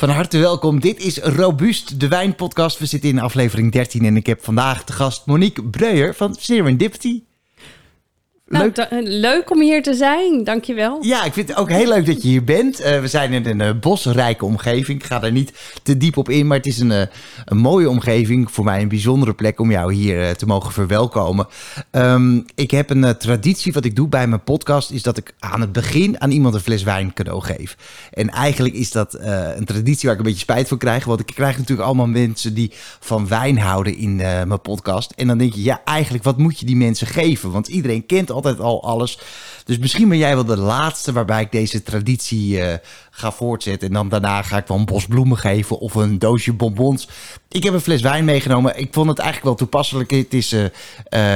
Van harte welkom. Dit is Robuust, de wijnpodcast. We zitten in aflevering 13 en ik heb vandaag de gast Monique Breuer van Serendipity. Nou, Leuk. leuk om hier te zijn, dankjewel. Ja, ik vind het ook heel leuk dat je hier bent. Eh, we zijn in een eh, bosrijke omgeving. Ik ga daar niet te diep op in, maar het is een, eh, een mooie omgeving. Voor mij een bijzondere plek om jou hier te mogen verwelkomen. Ehm, ik heb een traditie wat ik doe bij mijn podcast, is dat ik aan het begin aan iemand een fles wijn cadeau geef. En eigenlijk is dat een traditie waar ik een beetje spijt van krijg. Want ik krijg natuurlijk allemaal mensen die van wijn houden in mijn podcast. En dan denk je, ja, eigenlijk wat moet je die mensen geven? Want iedereen kent altijd al alles. Dus misschien ben jij wel de laatste waarbij ik deze traditie eh, ga voortzetten. En dan daarna ga ik wel een bos bloemen geven of een doosje bonbons. Ik heb een fles wijn meegenomen. Ik vond het eigenlijk wel toepasselijk. Het is eh,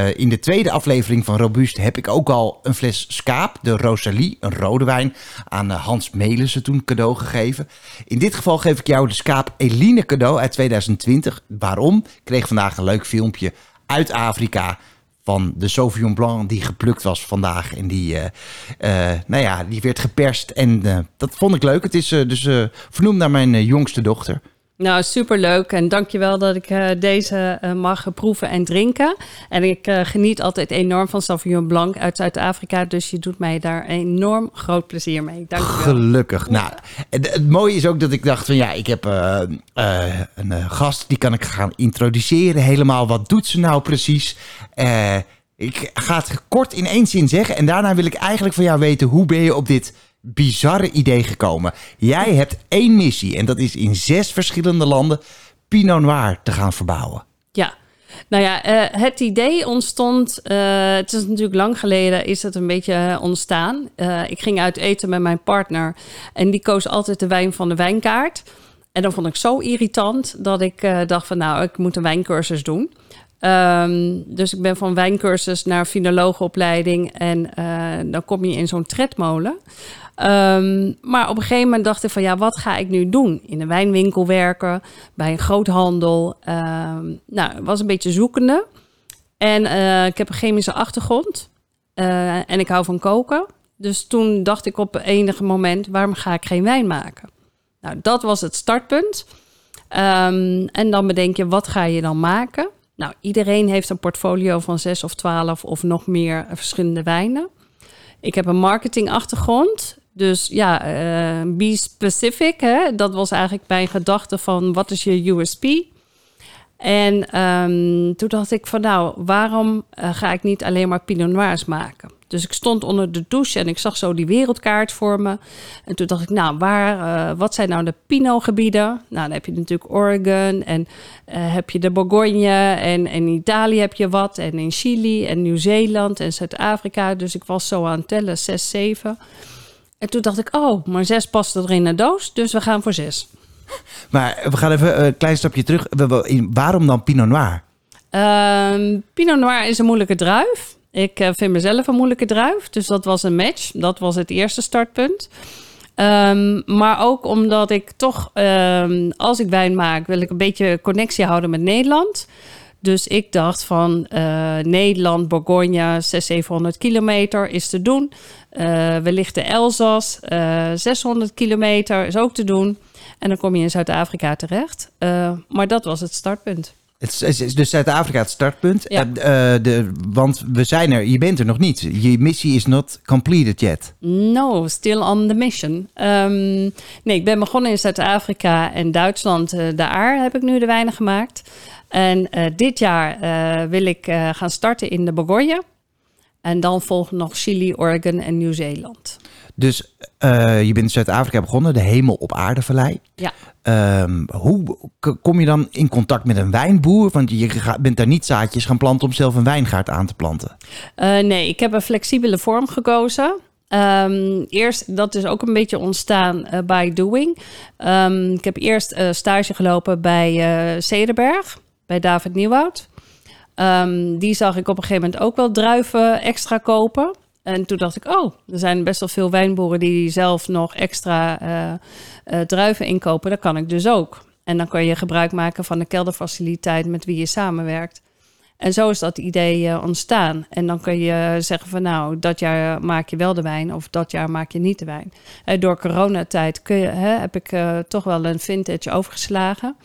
eh, in de tweede aflevering van Robuust heb ik ook al een fles Skaap, de Rosalie, een rode wijn, aan Hans Melissen toen cadeau gegeven. In dit geval geef ik jou de Skaap Eline cadeau uit 2020. Waarom? Ik kreeg vandaag een leuk filmpje uit Afrika van de Sauvignon Blanc die geplukt was vandaag. En die, eh, eh, nou ja, die werd geperst. En eh, dat vond ik leuk. Het is dus vernoemd naar mijn jongste dochter. Nou, superleuk en dankjewel dat ik eh, deze eh, mag proeven en drinken. En ik eh, geniet altijd enorm van Sauvignon Blanc uit Zuid-Afrika, dus je doet mij daar enorm groot plezier mee. Dankjewel. Gelukkig. Nou, het, het mooie is ook dat ik dacht van ja, ik heb een gast die kan ik gaan introduceren. Helemaal, wat doet ze nou precies? Ik ga het kort in één zin zeggen en daarna wil ik eigenlijk van jou weten hoe ben je op dit bizarre idee gekomen? Jij hebt één missie en dat is in zes verschillende landen Pinot Noir te gaan verbouwen. Ja, nou ja, eh, het idee ontstond, eh, het is natuurlijk lang geleden, is het een beetje eh, ontstaan. Ik ging uit eten met mijn partner en die koos altijd de wijn van de wijnkaart. En dat vond ik zo irritant dat ik dacht van nou, ik moet een wijncursus doen. Ehm, dus ik ben van wijncursus naar finologenopleiding en eh, dan kom je in zo'n tredmolen. Ehm, maar op een gegeven moment dacht ik van ja, wat ga ik nu doen? In een wijnwinkel werken, bij een groothandel. Ehm nou, was een beetje zoekende. En eh, ik heb een chemische achtergrond eh, en ik hou van koken. Dus toen dacht ik op enige moment, waarom ga ik geen wijn maken? Nou, dat was het startpunt. En dan bedenk je, wat ga je dan maken? Nou, iedereen heeft een portfolio van zes of twaalf of nog meer verschillende wijnen. Ik heb een marketingachtergrond. Dus ja, eh, be specific. Hè? Dat was eigenlijk mijn gedachte van wat is je USP? En ehm, toen dacht ik van nou, waarom eh, ga ik niet alleen maar Pinot Noirs maken? Dus ik stond onder de douche en ik zag zo die wereldkaart voor me. En toen dacht ik, nou, waar, eh, wat zijn nou de Pinot-gebieden? Nou, dan heb je natuurlijk Oregon en eh, heb je de Bourgogne en, in Italië heb je wat. En in Chili en Nieuw-Zeeland en Zuid-Afrika. Dus ik was zo aan het tellen, zes, zeven. En toen dacht ik, oh, maar zes past er in de doos, dus we gaan voor zes. Maar we gaan even een klein stapje terug. Waarom dan Pinot Noir? Ehm, Pinot Noir is een moeilijke druif. Ik eh, vind mezelf een moeilijke druif, dus dat was een match. Dat was het eerste startpunt. Ehm, maar ook omdat ik toch, ehm, als ik wijn maak, wil ik een beetje connectie houden met Nederland. Dus ik dacht van eh, Nederland, Bourgogne, 600, 700 kilometer is te doen. Eh wellicht de Elzas, eh 600 kilometer is ook te doen. En dan kom je in Zuid-Afrika terecht. Maar dat was het startpunt. Het is, dus Zuid-Afrika het startpunt. Ja. Eh, eh, de, want we zijn er, je bent er nog niet. Je missie is not completed yet. No, still on the mission. Ehm, nee, ik ben begonnen in Zuid-Afrika en Duitsland. eh de Aar heb ik nu de wijnen gemaakt. En eh, dit jaar eh, wil ik eh, gaan starten in de Bourgogne. En dan volgen nog Chili, Oregon en Nieuw-Zeeland. Dus eh, je bent in Zuid-Afrika begonnen, de hemel op aardevallei. Ja. Ehm, hoe kom je dan in contact met een wijnboer? Want je bent daar niet zaadjes gaan planten om zelf een wijngaard aan te planten. Eh, nee, ik heb een flexibele vorm gekozen. Ehm, eerst, dat is ook een beetje ontstaan eh, by doing. Ehm, ik heb eerst stage gelopen bij eh Cederberg, bij David Nieuwoud. Ehm, die zag ik op een gegeven moment ook wel druiven extra kopen. En toen dacht ik, oh, er zijn best wel veel wijnboeren die zelf nog extra eh, eh, druiven inkopen. Dat kan ik dus ook. En dan kan je gebruik maken van de kelderfaciliteit met wie je samenwerkt. En zo is dat idee ontstaan. En dan kun je zeggen van nou, dat jaar maak je wel de wijn of dat jaar maak je niet de wijn. door coronatijd kun je, hè, heb ik toch wel een vintage overgeslagen.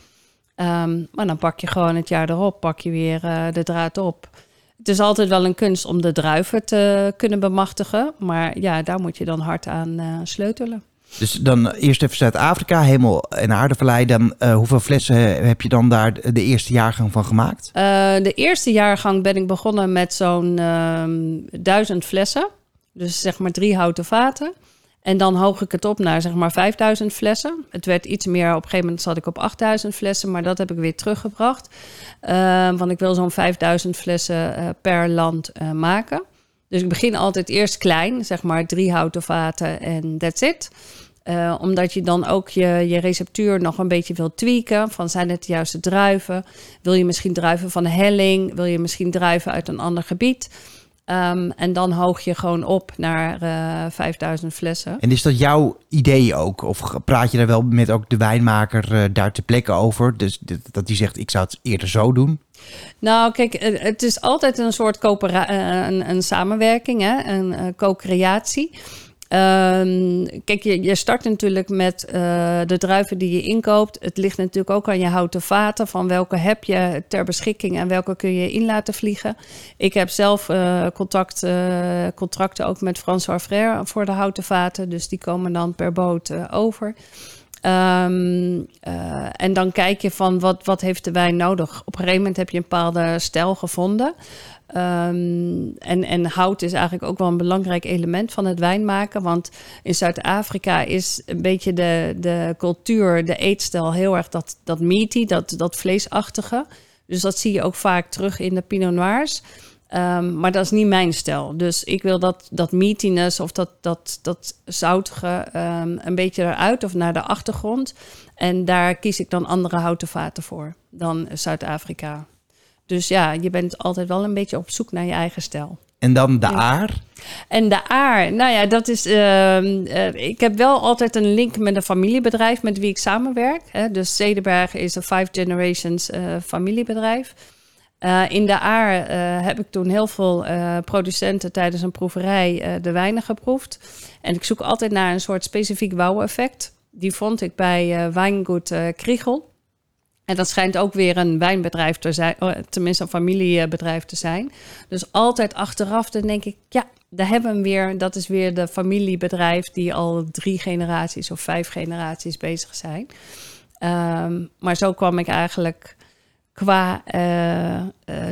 Um, maar dan pak je gewoon het jaar erop, pak je weer de draad op. Het is altijd wel een kunst om de druiven te kunnen bemachtigen. Maar ja, daar moet je dan hard aan sleutelen. Dus dan eerst even Zuid-Afrika, helemaal en aardevallei. Dan, uh, hoeveel flessen heb je dan daar de eerste jaargang van gemaakt? Uh, de eerste jaargang ben ik begonnen met zo'n uh, duizend flessen. Dus zeg maar drie houten vaten. En dan hoog ik het op naar zeg maar 5000 flessen. Het werd iets meer, op een gegeven moment zat ik op 8000 flessen, maar dat heb ik weer teruggebracht. Uh, want ik wil zo'n 5000 flessen uh, per land uh, maken. Dus ik begin altijd eerst klein, zeg maar drie houten vaten en that's it. Uh, omdat je dan ook je, je receptuur nog een beetje wil tweaken. Van zijn het de juiste druiven? Wil je misschien druiven van helling? Wil je misschien druiven uit een ander gebied? Um, en dan hoog je gewoon op naar uh, eh, 5000 flessen. En is dat jouw idee ook? Of praat je daar wel met ook de wijnmaker uh, daar te plekken over? Dus dat die zegt, ik zou het eerder zo doen? Nou, kijk, het is altijd een soort een, een samenwerking, hè? een co-creatie. Um, kijk, je, je start natuurlijk met uh, de druiven die je inkoopt. Het ligt natuurlijk ook aan je houten vaten. Van welke heb je ter beschikking en welke kun je in laten vliegen. Ik heb zelf uh, contact, uh, contracten ook met François Frère voor de houten vaten. Dus die komen dan per boot over. Uh, en dan kijk je van wat, wat heeft de wijn nodig. Op een gegeven moment heb je een bepaalde stijl gevonden. Um, en, en hout is eigenlijk ook wel een belangrijk element van het wijnmaken. Want in Zuid-Afrika is een beetje de, de cultuur, de eetstijl heel erg dat, dat meaty, dat, dat vleesachtige. Dus dat zie je ook vaak terug in de Pinot Noirs. Um, maar dat is niet mijn stijl. Dus ik wil dat, dat meatiness of dat, dat, dat zoutige um, een beetje eruit of naar de achtergrond. En daar kies ik dan andere houten vaten voor dan Zuid-Afrika. Dus ja, je bent altijd wel een beetje op zoek naar je eigen stijl. En dan de aar? En de aar, nou ja, dat is. Uh, uh, ik heb wel altijd een link met een familiebedrijf met wie ik samenwerk. Hè. Dus Zedenberg is een Five Generations uh, familiebedrijf. Uh, in de aar heb ik toen heel veel producenten tijdens een proeverij de wijnen geproefd. En ik zoek altijd naar een soort specifiek wauw-effect. Die vond ik bij Wijngoed Kriegel. En dat schijnt ook weer een wijnbedrijf te zijn, oh, tenminste een familiebedrijf te zijn. Dus altijd achteraf, dan denk ik, ja, daar hebben we hem weer. Dat is weer de familiebedrijf die al drie generaties of vijf generaties bezig zijn. Um, maar zo kwam ik eigenlijk qua uh, uh,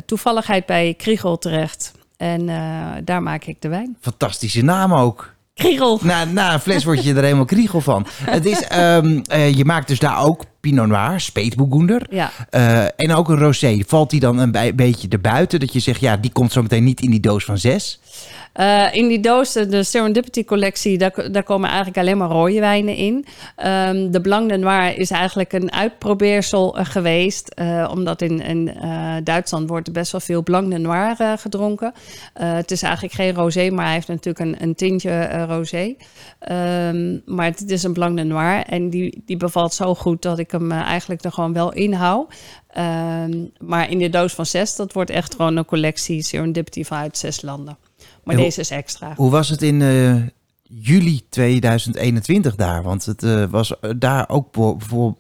toevalligheid bij Kriegel terecht. En uh, daar maak ik de wijn. Fantastische naam ook. Kriegel. Na, na een fles word je er helemaal kriegel van. Het is, um, uh, je maakt dus daar ook Pinot Noir, Speetboegoender. Ja. Uh, en ook een rosé. Valt die dan een beetje erbuiten? Dat je zegt, ja, die komt zo meteen niet in die doos van zes? Uh, in die doos, de Serendipity collectie, daar, daar komen eigenlijk alleen maar rode wijnen in. Um, de Blanc de Noir is eigenlijk een uitprobeersel uh, geweest. Uh, omdat in, in Duitsland wordt er best wel veel Blanc de Noir gedronken. het is eigenlijk geen rosé, maar hij heeft natuurlijk een, een tintje rosé. Um, maar het is een Blanc de Noir en die, die bevalt zo goed dat ik hem eigenlijk er gewoon wel in hou. Um, maar in de doos van zes, dat wordt echt gewoon een collectie Serendipity vanuit zes landen. Maar En deze is extra. Hoe was het in uh, juli 2021 daar? Want het uh, was daar ook bijvoorbeeld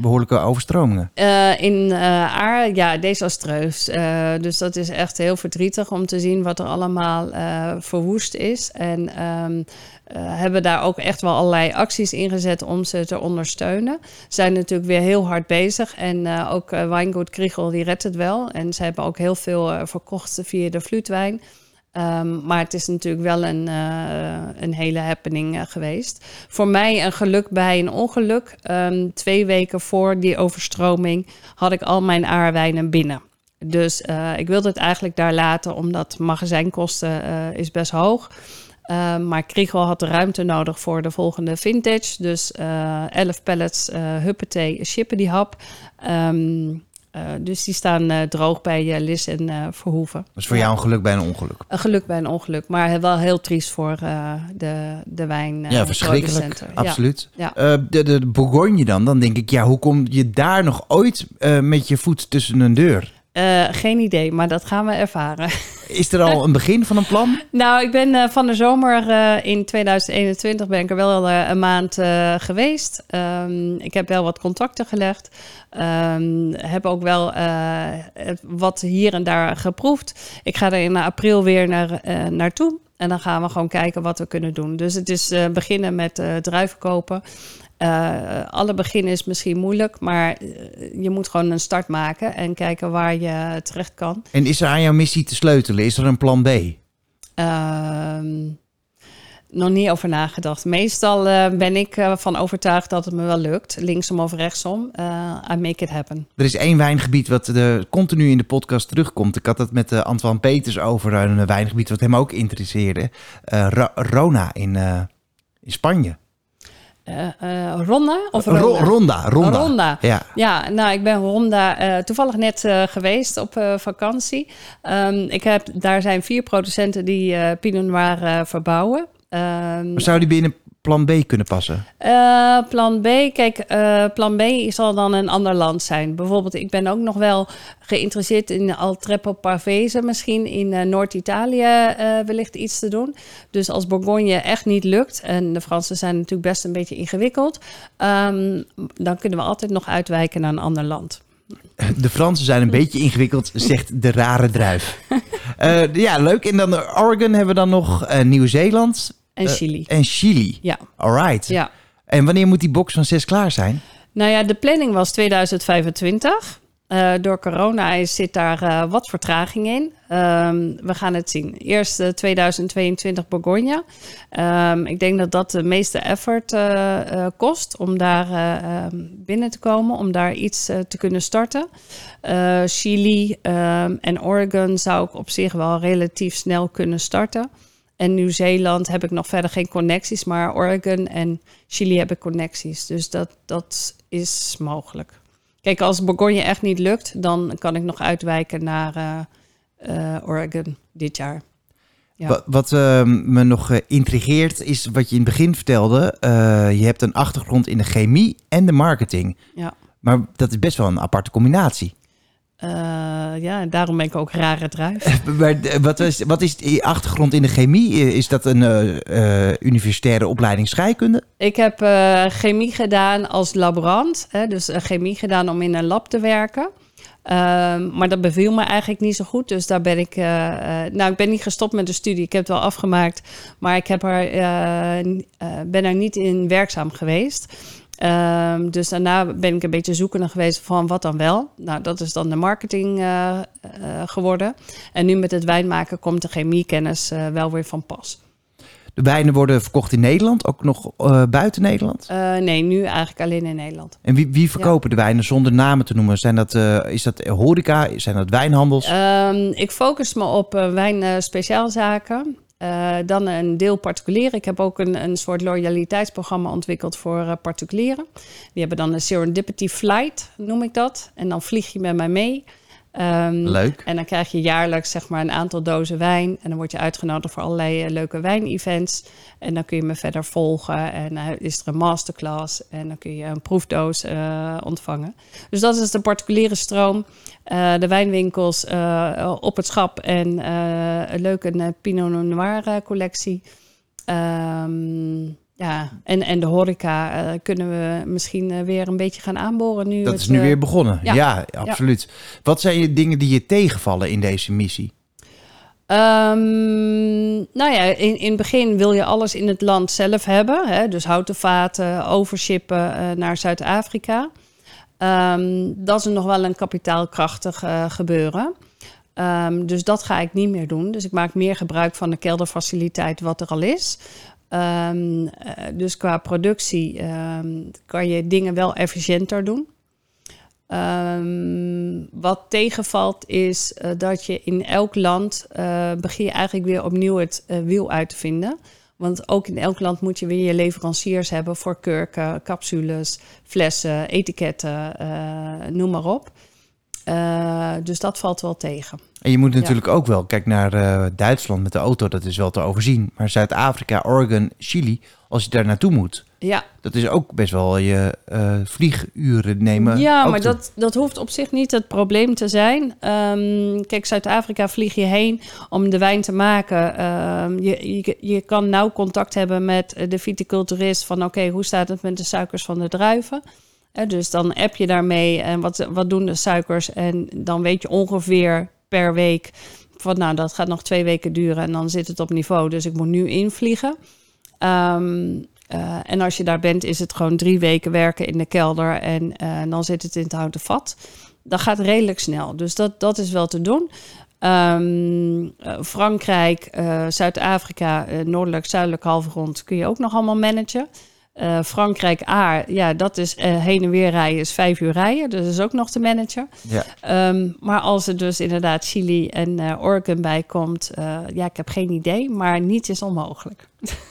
behoorlijke overstromingen. Uh, in Aar, ja, desastreus. dus dat is echt heel verdrietig om te zien wat er allemaal verwoest is. En um, hebben daar ook echt wel allerlei acties ingezet om ze te ondersteunen. Zijn natuurlijk weer heel hard bezig. En ook Wijngoed Kriegel, die redt het wel. En ze hebben ook heel veel verkocht via de fluitwijn. Um, maar het is natuurlijk wel een, uh, een hele happening uh, geweest. Voor mij een geluk bij een ongeluk. Um, twee weken voor die overstroming had ik al mijn aarwijnen binnen. Dus uh, ik wilde het eigenlijk daar laten, omdat magazijnkosten is best hoog. Uh, maar Kriegel had de ruimte nodig voor de volgende vintage. Dus uh, 11 pallets huppatee, shippen die hap. Um, dus die staan uh, droog bij uh, Lis en Verhoeven. Dat is voor jou een geluk bij een ongeluk? Een geluk bij een ongeluk, maar wel heel triest voor de, de wijn. ja, verschrikkelijk. Absoluut. Ja. de, de Bourgogne dan, dan denk ik, ja, hoe kom je daar nog ooit met je voet tussen een deur? Uh, geen idee, maar dat gaan we ervaren. Is er al een begin van een plan? nou, ik ben uh, van de zomer uh, in 2021 ben ik er wel een maand geweest. Um, ik heb wel wat contacten gelegd. Um, heb ook wel wat hier en daar geproefd. Ik ga er in april weer naar, naartoe. En dan gaan we gewoon kijken wat we kunnen doen. Dus het is beginnen met druiven kopen. Uh, alle begin is misschien moeilijk, maar eh, je moet gewoon een start maken en kijken waar je terecht kan. En is er aan jouw missie te sleutelen? Is er een plan B? Uh, nog niet over nagedacht. Meestal uh, ben ik van overtuigd dat het me wel lukt. Linksom of rechtsom. I make it happen. Er is één wijngebied wat de, continu in de podcast terugkomt. Ik had het met Antoine Peters over een wijngebied wat hem ook interesseerde. Rona in, in Spanje. Uh, Ronda? Of Ronda? Ronda, Ronda. Ronda. Ja. ja, nou, ik ben Ronda uh, toevallig net uh, geweest op vakantie. Um, ik heb, daar zijn vier producenten die Pinot Noir verbouwen. Um, maar zou die binnen plan B kunnen passen? Uh, plan B, kijk, uh, plan B zal dan een ander land zijn. Bijvoorbeeld, ik ben ook nog wel geïnteresseerd in Altreppo Pavese, misschien in uh, Noord-Italië wellicht iets te doen. Dus als Bourgogne echt niet lukt, en de Fransen zijn natuurlijk best een beetje ingewikkeld, um, dan kunnen we altijd nog uitwijken naar een ander land. De Fransen zijn een beetje ingewikkeld, zegt de rare druif. ja, leuk. En dan Oregon hebben we dan nog Nieuw-Zeeland. En eh, Chili. en Chili. Ja. Alright. Ja. En wanneer moet die box van 6 klaar zijn? Nou ja, de planning was 2025. Uh, eh, door corona is, zit daar uh, wat vertraging in. Um, we gaan het zien. Eerst uh, 2022 Bourgogne. Um, ik denk dat dat de meeste effort kost om daar um, binnen te komen, om daar iets te kunnen starten. Chili en Oregon zou ik op zich wel relatief snel kunnen starten. En Nieuw-Zeeland heb ik nog verder geen connecties, maar Oregon en Chili heb ik connecties. Dus dat, dat is mogelijk. Kijk, als Bourgogne echt niet lukt, dan kan ik nog uitwijken naar uh, Oregon dit jaar. Ja. Wat, wat uh, me nog uh, intrigeert is wat je in het begin vertelde. je hebt een achtergrond in de chemie en de marketing. Ja. Maar dat is best wel een aparte combinatie. Uh, ja, daarom ben ik ook rare druif. maar wat is, wat is die achtergrond in de chemie? Is dat een uh, universitaire opleiding scheikunde? Ik heb chemie gedaan als laborant. Hè, dus chemie gedaan om in een lab te werken. Ehm, maar dat beviel me eigenlijk niet zo goed. Dus daar ben ik. nou, ik ben niet gestopt met de studie. Ik heb het wel afgemaakt. Maar ik heb er, ben er niet in werkzaam geweest. Um, dus daarna ben ik een beetje zoekende geweest van wat dan wel. Nou, dat is dan de marketing uh, uh, geworden. En nu met het wijnmaken komt de chemiekennis uh, wel weer van pas. De wijnen worden verkocht in Nederland, ook nog buiten Nederland? nee, nu eigenlijk alleen in Nederland. En wie, wie verkopen ja. de wijnen zonder namen te noemen? Zijn dat, is dat horeca? Zijn dat wijnhandels? Um, ik focus me op wijn speciaalzaken. Uh, dan een deel particulieren. Ik heb ook een, een soort loyaliteitsprogramma ontwikkeld voor uh, particulieren. Die hebben dan een serendipity flight, noem ik dat. En dan vlieg je met mij mee. Um, Leuk. En dan krijg je jaarlijks zeg maar, een aantal dozen wijn. En dan word je uitgenodigd voor allerlei uh, leuke wijnevents. En dan kun je me verder volgen. En uh, is er een masterclass. En dan kun je een proefdoos uh, ontvangen. Dus dat is de particuliere stroom. de wijnwinkels op het schap. En een leuke Pinot Noir collectie. Um, ja, en, en de horeca uh, kunnen we misschien uh, weer een beetje gaan aanboren nu. Dat is nu uh, weer begonnen. Ja, ja absoluut. Ja. Wat zijn je dingen die je tegenvallen in deze missie? Um, nou ja, in, in het begin wil je alles in het land zelf hebben. Hè? Dus houten vaten, overshippen naar Zuid-Afrika. Um, dat is nog wel een kapitaalkrachtig gebeuren. Um, dus dat ga ik niet meer doen. Dus ik maak meer gebruik van de kelderfaciliteit wat er al is. Um, dus qua productie um, kan je dingen wel efficiënter doen. Um, wat tegenvalt is uh, dat je in elk land uh, begin je eigenlijk weer opnieuw het wiel uit te vinden. Want ook in elk land moet je weer je leveranciers hebben voor kurken, capsules, flessen, etiketten, noem maar op. dus dat valt wel tegen. En je moet natuurlijk ook wel, kijk naar uh, Duitsland met de auto, dat is wel te overzien. Maar Zuid-Afrika, Oregon, Chili, als je daar naartoe moet, ja. dat is ook best wel je uh, vlieguren nemen. Ja, maar dat, dat hoeft op zich niet het probleem te zijn. Um, kijk, Zuid-Afrika vlieg je heen om de wijn te maken. Um, je, je, je kan nauw contact hebben met de viticulturist van oké, hoe staat het met de suikers van de druiven? dus dan app je daarmee en wat, wat doen de suikers en dan weet je ongeveer per week van nou, dat gaat nog twee weken duren en dan zit het op niveau. Dus ik moet nu invliegen. Um, uh, en als je daar bent, is het gewoon drie weken werken in de kelder en uh, dan zit het in het houten vat. Dat gaat redelijk snel. Dus dat, dat is wel te doen. Um, uh, Frankrijk, Zuid-Afrika, noordelijk, zuidelijk halfrond kun je ook nog allemaal managen. Uh, Frankrijk A, ja, dat is uh, heen en weer rijden, is vijf uur rijden. Dus dat is ook nog te managen. Ja. Um, maar als er dus inderdaad Chili en uh, Oregon bij komt, ja, ik heb geen idee, maar niets is onmogelijk.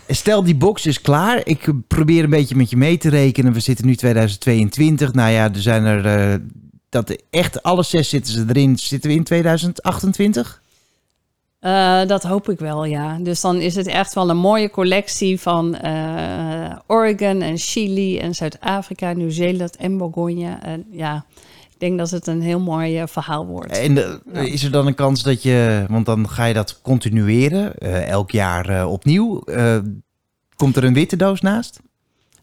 Stel, die box is klaar. Ik probeer een beetje met je mee te rekenen. We zitten nu 2022. Nou ja, er zijn er, dat echt alle zes zitten ze erin. Zitten we in 2028? Uh, dat hoop ik wel, ja. Dus dan is het echt wel een mooie collectie van uh, Oregon en Chili en Zuid-Afrika, Nieuw-Zeeland en Bourgogne. En ja, ik denk dat het een heel mooi uh, verhaal wordt. En de, ja. is er dan een kans dat je, want dan ga je dat continueren, elk jaar opnieuw. komt er een witte doos naast?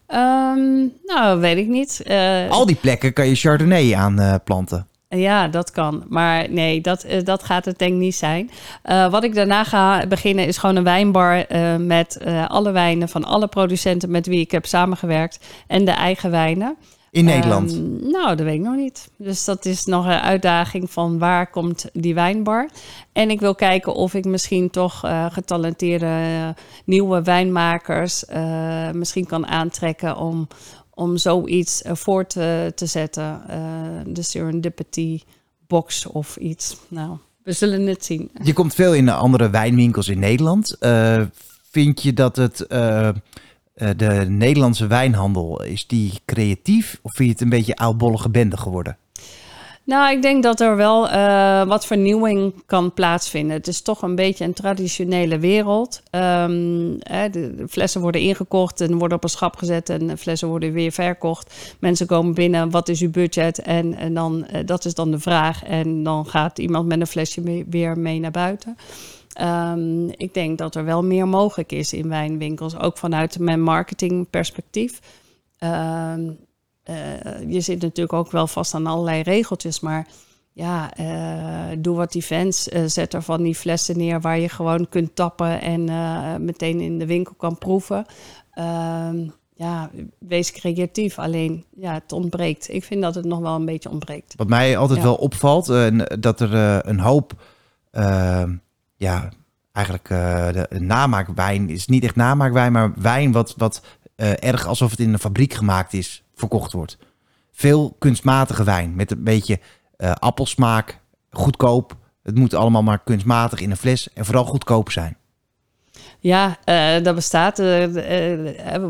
Um, nou, weet ik niet. Al die plekken kan je Chardonnay aan planten. Ja, dat kan. Maar nee, dat, dat gaat het denk ik niet zijn. Uh, wat ik daarna ga beginnen is gewoon een wijnbar uh, met uh, alle wijnen van alle producenten met wie ik heb samengewerkt en de eigen wijnen. In Nederland? Um, nou, dat weet ik nog niet. Dus dat is nog een uitdaging van waar komt die wijnbar. En ik wil kijken of ik misschien toch getalenteerde nieuwe wijnmakers misschien kan aantrekken om om zoiets uh, voor te, te zetten. Uh, de serendipity box of iets. Nou, we zullen het zien. Je komt veel in de andere wijnwinkels in Nederland. Uh, vind je dat het de Nederlandse wijnhandel is die creatief of vind je het een beetje oudbollige bende geworden? Nou, ik denk dat er wel uh, wat vernieuwing kan plaatsvinden. Het is toch een beetje een traditionele wereld. Um, hè, de, flessen worden ingekocht en worden op een schap gezet en flessen worden weer verkocht. Mensen komen binnen, wat is uw budget? En, dan, uh, dat is dan de vraag. En dan gaat iemand met een flesje weer mee naar buiten. Um, ik denk dat er wel meer mogelijk is in wijnwinkels, ook vanuit mijn marketingperspectief. Um, uh, je zit natuurlijk ook wel vast aan allerlei regeltjes, maar ja, uh, doe wat events. Uh, zet er van die flessen neer waar je gewoon kunt tappen en meteen in de winkel kan proeven. Ehm, ja, wees creatief. Alleen, ja, het ontbreekt. Ik vind dat het nog wel een beetje ontbreekt. Wat mij altijd ja. wel opvalt, dat er een hoop, ja, eigenlijk de namaakwijn is niet echt namaakwijn, maar wijn wat, wat erg alsof het in een fabriek gemaakt is verkocht wordt. Veel kunstmatige wijn met een beetje uh, appelsmaak, goedkoop. Het moet allemaal maar kunstmatig in een fles en vooral goedkoop zijn. Ja, uh, dat bestaat. Uh,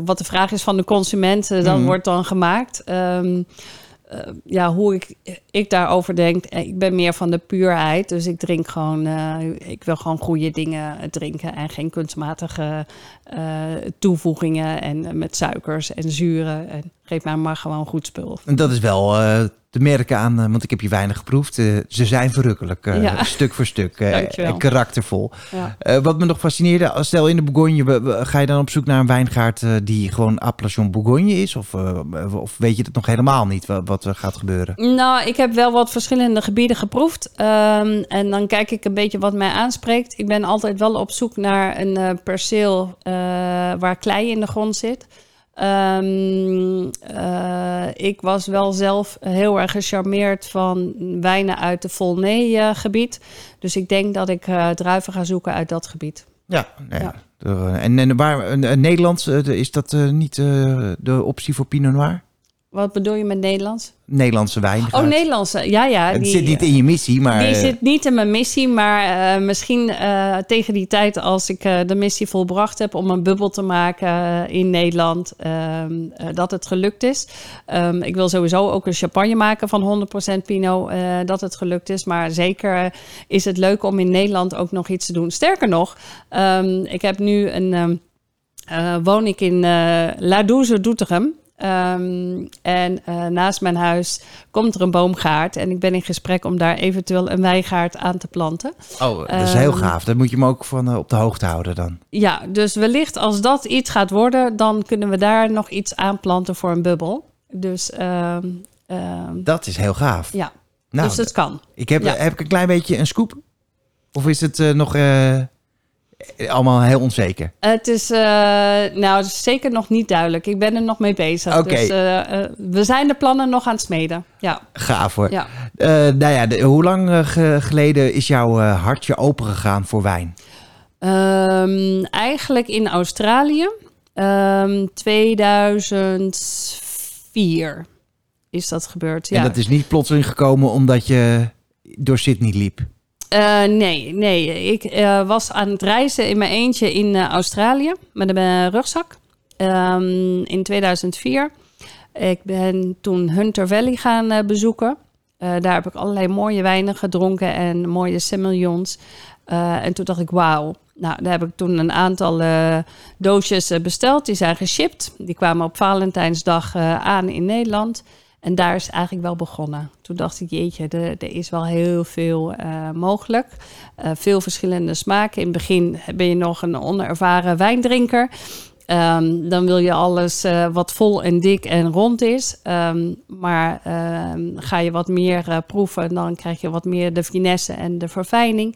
wat de vraag is van de consument, dan mm. wordt dan gemaakt. Um, uh, ja, hoe ik, ik daarover denk. Ik ben meer van de puurheid. Dus ik drink gewoon. Uh, ik wil gewoon goede dingen drinken. En geen kunstmatige toevoegingen. En met suikers en zuren. En geef mij maar gewoon goed spul. En dat is wel te merken aan, want ik heb je weinig geproefd. ze zijn verrukkelijk, ja. stuk voor stuk. en karaktervol. Ja. wat me nog fascineerde, stel in de Bourgogne, ga je dan op zoek naar een wijngaard die gewoon Appellation Bourgogne is? Of, of weet je het nog helemaal niet, wat, wat er gaat gebeuren? Nou, ik heb wel wat verschillende gebieden geproefd. Um, en dan kijk ik een beetje wat mij aanspreekt. Ik ben altijd wel op zoek naar een perceel waar klei in de grond zit. Um, uh, ik was wel zelf heel erg gecharmeerd van wijnen uit de Volnay-gebied. Dus ik denk dat ik druiven ga zoeken uit dat gebied. Ja, nee. ja. En, en waar Nederlands is dat niet de optie voor Pinot Noir? Wat bedoel je met Nederlands? Nederlandse wijn. Oh, Nederlandse. Ja, ja. Het die, zit niet in je missie, maar... Die eh, zit niet in mijn missie, maar eh, misschien eh, tegen die tijd als ik eh, de missie volbracht heb om een bubbel te maken eh, in Nederland, ehm, eh, dat het gelukt is. Ehm, ik wil sowieso ook een champagne maken van 100% Pinot, eh, dat het gelukt is. Maar zeker eh, is het leuk om in Nederland ook nog iets te doen. Sterker nog, ehm, ik heb nu een, eh, woon ik in eh La Douze, Doetinchem. Ehm, en eh, naast mijn huis komt er een boomgaard. En ik ben in gesprek om daar eventueel een wijngaard aan te planten. Oh, dat is heel Ehm, gaaf. Dan moet je hem ook van eh, op de hoogte houden dan. Ja, dus wellicht als dat iets gaat worden, dan kunnen we daar nog iets aanplanten voor een bubbel. Dus ehm, Dat is heel gaaf. ja, Nou, dus het kan. ik heb, ja. heb ik een klein beetje een scoop? Of is het eh, nog allemaal heel onzeker? Het is, eh, nou, het is zeker nog niet duidelijk. Ik ben er nog mee bezig. Oké. Dus eh, eh, we zijn de plannen nog aan het smeden. Ja, Gaaf hoor. ja. Nou ja, de- hoe lang ge- geleden is jouw hartje opengegaan voor wijn? Ehm, eigenlijk in Australië. Ehm 2004 is dat gebeurd. Ja. En dat is niet plotseling gekomen omdat je door Sydney liep. Eh, nee, nee. Ik eh, was aan het reizen in mijn eentje in eh, Australië met een rugzak Ehm, in 2004. Ik ben toen Hunter Valley gaan bezoeken. Daar heb ik allerlei mooie wijnen gedronken en mooie semillons. En toen dacht ik, wauw. Nou, daar heb ik toen een aantal doosjes besteld. Die zijn geshipped. Die kwamen op Valentijnsdag aan in Nederland. En daar is eigenlijk wel begonnen. Toen dacht ik, jeetje, er, er is wel heel veel eh, mogelijk. Eh, veel verschillende smaken. In het begin ben je nog een onervaren wijndrinker. Ehm, dan wil je alles eh, wat vol en dik en rond is. Ehm, maar ehm, ga je wat meer proeven, dan krijg je wat meer de finesse en de verfijning.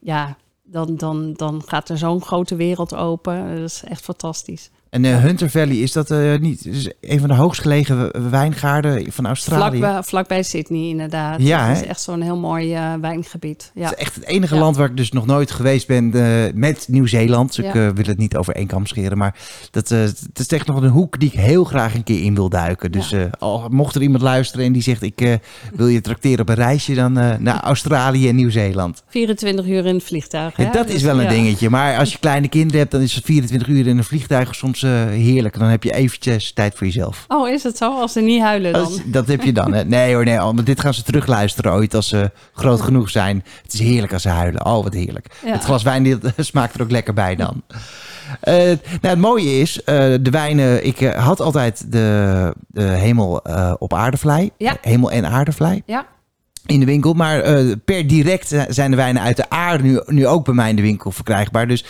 Ja, dan, dan, dan gaat er zo'n grote wereld open. Dat is echt fantastisch. En eh, Hunter Valley, is dat eh, niet is een van de hoogst gelegen wijngaarden van Australië? Vlakbij, vlakbij Sydney, inderdaad. Ja, Het is echt zo'n heel mooi eh, wijngebied. Ja. Het is echt het enige Ja. land waar ik dus nog nooit geweest ben met Nieuw-Zeeland. Dus ik Ja. wil het niet over één kam scheren. Maar dat, het is echt nog een hoek die ik heel graag een keer in wil duiken. Dus al mocht er iemand luisteren en die zegt... ik wil je tracteren op een reisje dan naar Australië en Nieuw-Zeeland. 24 uur in het vliegtuig. Hè? dat is Dus, wel een ja. dingetje. Maar als je kleine kinderen hebt, dan is 24 uur in een vliegtuig soms eh, heerlijk. Dan heb je eventjes tijd voor jezelf. Oh, is het zo? Als ze niet huilen dan? Dat, dat heb je dan. Hè? Nee hoor, nee. Want dit gaan ze terugluisteren ooit als ze groot genoeg zijn. Het is heerlijk als ze huilen. Oh, wat heerlijk. Ja. Het glas wijn dit, smaakt er ook lekker bij dan. Eh, nou, het mooie is, eh, de wijnen... Ik had altijd de, de hemel op aardevlei. Ja. Hemel en aardevlei Ja, in de winkel. Maar per direct zijn de wijnen uit de aarde nu, nu ook bij mij in de winkel verkrijgbaar. Dus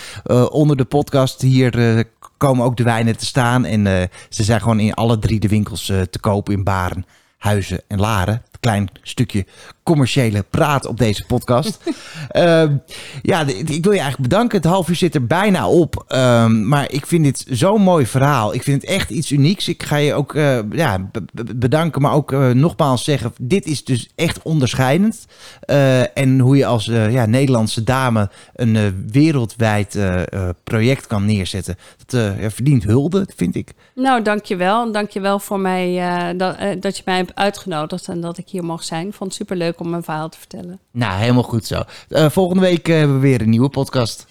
onder de podcast hier komen ook de wijnen te staan. En eh, ze zijn gewoon in alle drie de winkels eh, te koop in Baren, Huizen en Laren. Klein stukje commerciële praat op deze podcast. Ehm, ja, ik wil je eigenlijk bedanken. Het half uur zit er bijna op. Ehm, maar ik vind dit zo'n mooi verhaal. Ik vind het echt iets unieks. Ik ga je ook eh, ja, be- be- bedanken, maar ook eh, nogmaals zeggen: dit is dus echt onderscheidend. Eh, en hoe je als ja, Nederlandse dame een wereldwijd project kan neerzetten. Dat verdient hulde, vind ik. nou dankjewel. En dankjewel voor mij dat, dat je mij hebt uitgenodigd en dat ik hier mocht zijn. Ik vond het superleuk om mijn verhaal te vertellen. Nou, helemaal goed zo. Eh, volgende week eh, hebben we weer een nieuwe podcast.